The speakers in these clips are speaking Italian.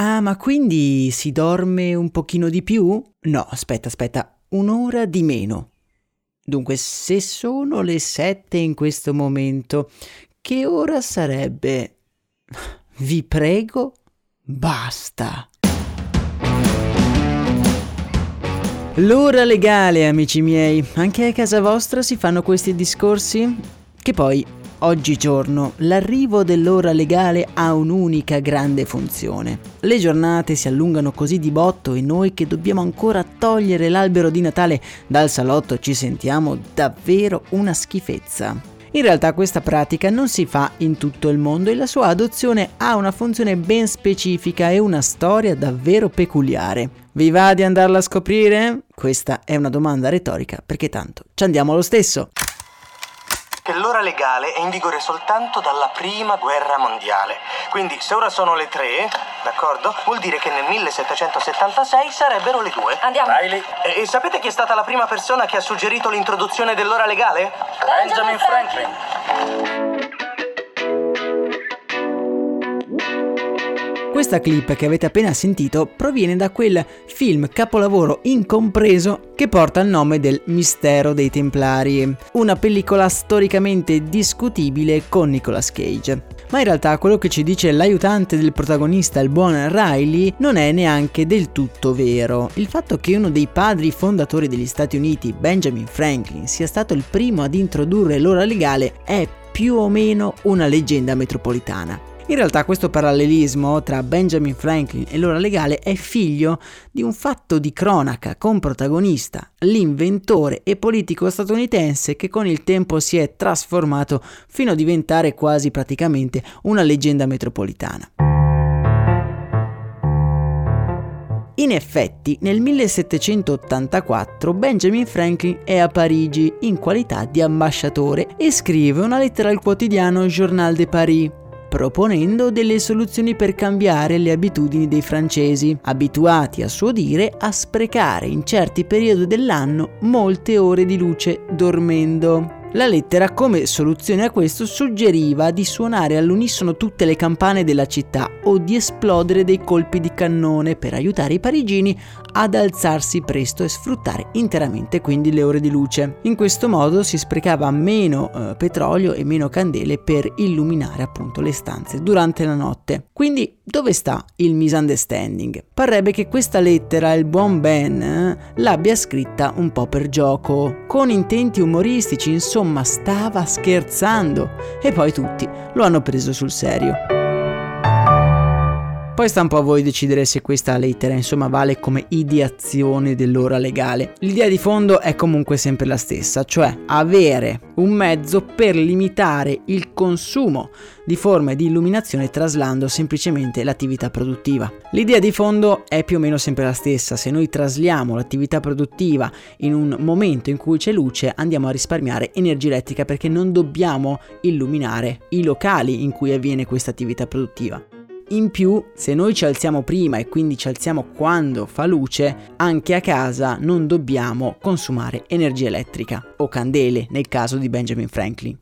Ah, ma quindi si dorme un pochino di più? No, aspetta, aspetta, un'ora di meno. Dunque, se sono le sette in questo momento, che ora sarebbe? Vi prego, basta. L'ora legale, amici miei. Anche a casa vostra si fanno questi discorsi? Che poi, oggigiorno, l'arrivo dell'ora legale ha un'unica grande funzione. Le giornate si allungano così di botto e noi che dobbiamo ancora togliere l'albero di Natale dal salotto ci sentiamo davvero una schifezza. In realtà questa pratica non si fa in tutto il mondo e la sua adozione ha una funzione ben specifica e una storia davvero peculiare. Vi va di andarla a scoprire? Questa è una domanda retorica perché tanto ci andiamo lo stesso che l'ora legale è in vigore soltanto dalla prima guerra mondiale. Quindi se ora sono le tre, d'accordo? Vuol dire che nel 1776 sarebbero le due. Andiamo. Riley. E, e sapete chi è stata la prima persona che ha suggerito l'introduzione dell'ora legale? Benjamin Franklin. Questa clip che avete appena sentito proviene da quel film capolavoro incompreso che porta il nome del Mistero dei Templari, una pellicola storicamente discutibile con Nicolas Cage. Ma in realtà quello che ci dice l'aiutante del protagonista, il buon Riley, non è neanche del tutto vero. Il fatto che uno dei padri fondatori degli Stati Uniti, Benjamin Franklin, sia stato il primo ad introdurre l'ora legale è più o meno una leggenda metropolitana. In realtà questo parallelismo tra Benjamin Franklin e l'ora legale è figlio di un fatto di cronaca con protagonista l'inventore e politico statunitense che con il tempo si è trasformato fino a diventare quasi praticamente una leggenda metropolitana. In effetti, nel 1784 Benjamin Franklin è a Parigi in qualità di ambasciatore e scrive una lettera al quotidiano Journal de Paris proponendo delle soluzioni per cambiare le abitudini dei francesi, abituati a suo dire a sprecare in certi periodi dell'anno molte ore di luce dormendo. La lettera, come soluzione a questo, suggeriva di suonare all'unisono tutte le campane della città o di esplodere dei colpi di cannone per aiutare i parigini ad alzarsi presto e sfruttare interamente quindi le ore di luce. In questo modo si sprecava meno eh, petrolio e meno candele per illuminare appunto le stanze durante la notte. Quindi dove sta il misunderstanding? Parrebbe che questa lettera il buon Ben eh, l'abbia scritta un po' per gioco, con intenti umoristici, insomma stava scherzando e poi tutti lo hanno preso sul serio. Poi sta un po' a voi decidere se questa lettera insomma vale come ideazione dell'ora legale. L'idea di fondo è comunque sempre la stessa, cioè avere un mezzo per limitare il consumo di forme di illuminazione traslando semplicemente l'attività produttiva. L'idea di fondo è più o meno sempre la stessa, se noi trasliamo l'attività produttiva in un momento in cui c'è luce andiamo a risparmiare energia elettrica perché non dobbiamo illuminare i locali in cui avviene questa attività produttiva. In più, se noi ci alziamo prima e quindi ci alziamo quando fa luce, anche a casa non dobbiamo consumare energia elettrica o candele nel caso di Benjamin Franklin.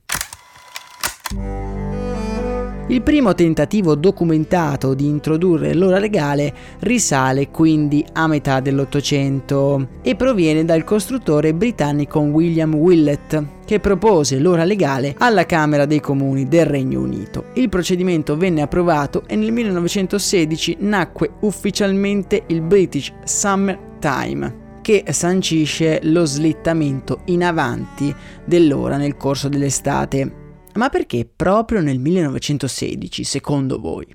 Il primo tentativo documentato di introdurre l'ora legale risale quindi a metà dell'Ottocento e proviene dal costruttore britannico William Willett, che propose l'ora legale alla Camera dei Comuni del Regno Unito. Il procedimento venne approvato e nel 1916 nacque ufficialmente il British Summer Time che sancisce lo slittamento in avanti dell'ora nel corso dell'estate ma perché proprio nel 1916, secondo voi?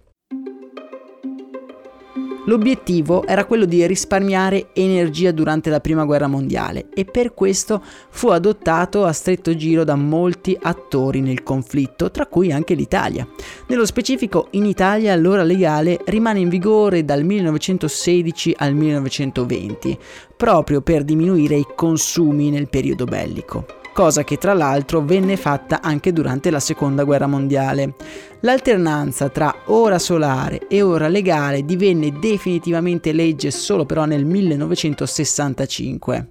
L'obiettivo era quello di risparmiare energia durante la Prima Guerra Mondiale e per questo fu adottato a stretto giro da molti attori nel conflitto, tra cui anche l'Italia. Nello specifico in Italia l'ora legale rimane in vigore dal 1916 al 1920, proprio per diminuire i consumi nel periodo bellico cosa che tra l'altro venne fatta anche durante la seconda guerra mondiale. L'alternanza tra ora solare e ora legale divenne definitivamente legge solo però nel 1965.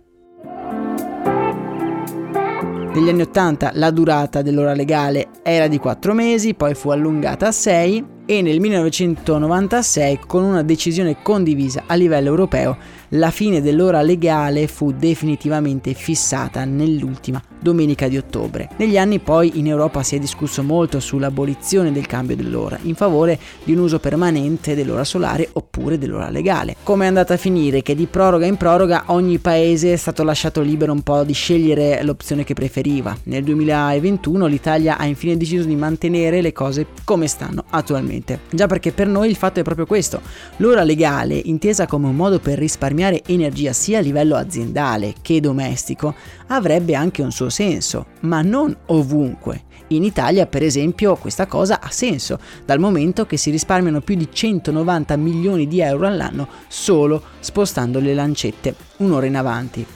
Negli anni 80 la durata dell'ora legale era di 4 mesi, poi fu allungata a 6 e nel 1996 con una decisione condivisa a livello europeo la fine dell'ora legale fu definitivamente fissata nell'ultima domenica di ottobre. Negli anni poi in Europa si è discusso molto sull'abolizione del cambio dell'ora in favore di un uso permanente dell'ora solare oppure dell'ora legale. Come è andata a finire? Che di proroga in proroga ogni paese è stato lasciato libero un po' di scegliere l'opzione che preferiva. Nel 2021 l'Italia ha infine deciso di mantenere le cose come stanno attualmente. Già perché per noi il fatto è proprio questo. L'ora legale, intesa come un modo per risparmiare energia sia a livello aziendale che domestico, avrebbe anche un suo senso, ma non ovunque. In Italia, per esempio, questa cosa ha senso, dal momento che si risparmiano più di 190 milioni di euro all'anno solo spostando le lancette un'ora in avanti.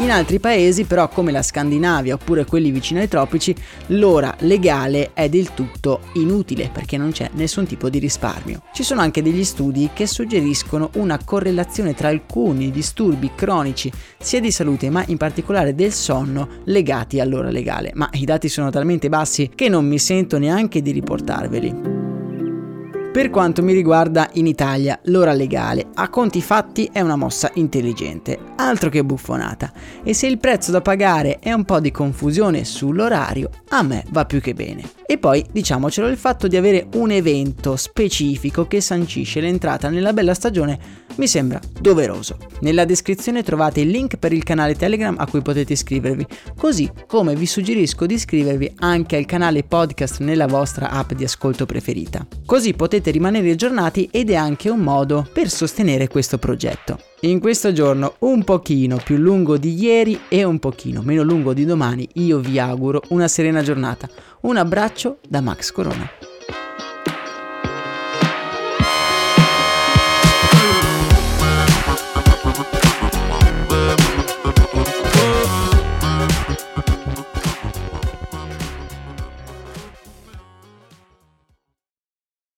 In altri paesi, però, come la Scandinavia oppure quelli vicino ai tropici, l'ora legale è del tutto inutile perché non c'è nessun tipo di risparmio. Ci sono anche degli studi che suggeriscono una correlazione tra alcuni disturbi cronici, sia di salute ma in particolare del sonno, legati all'ora legale. Ma i dati sono talmente bassi che non mi sento neanche di riportarveli. Per quanto mi riguarda in Italia, l'ora legale a conti fatti è una mossa intelligente, altro che buffonata. E se il prezzo da pagare è un po' di confusione sull'orario, a me va più che bene. E poi, diciamocelo, il fatto di avere un evento specifico che sancisce l'entrata nella bella stagione mi sembra doveroso. Nella descrizione trovate il link per il canale Telegram a cui potete iscrivervi, così come vi suggerisco di iscrivervi anche al canale podcast nella vostra app di ascolto preferita. Così potete rimanere aggiornati ed è anche un modo per sostenere questo progetto. In questo giorno un pochino più lungo di ieri e un pochino meno lungo di domani, io vi auguro una serena giornata. Un abbraccio da Max Corona.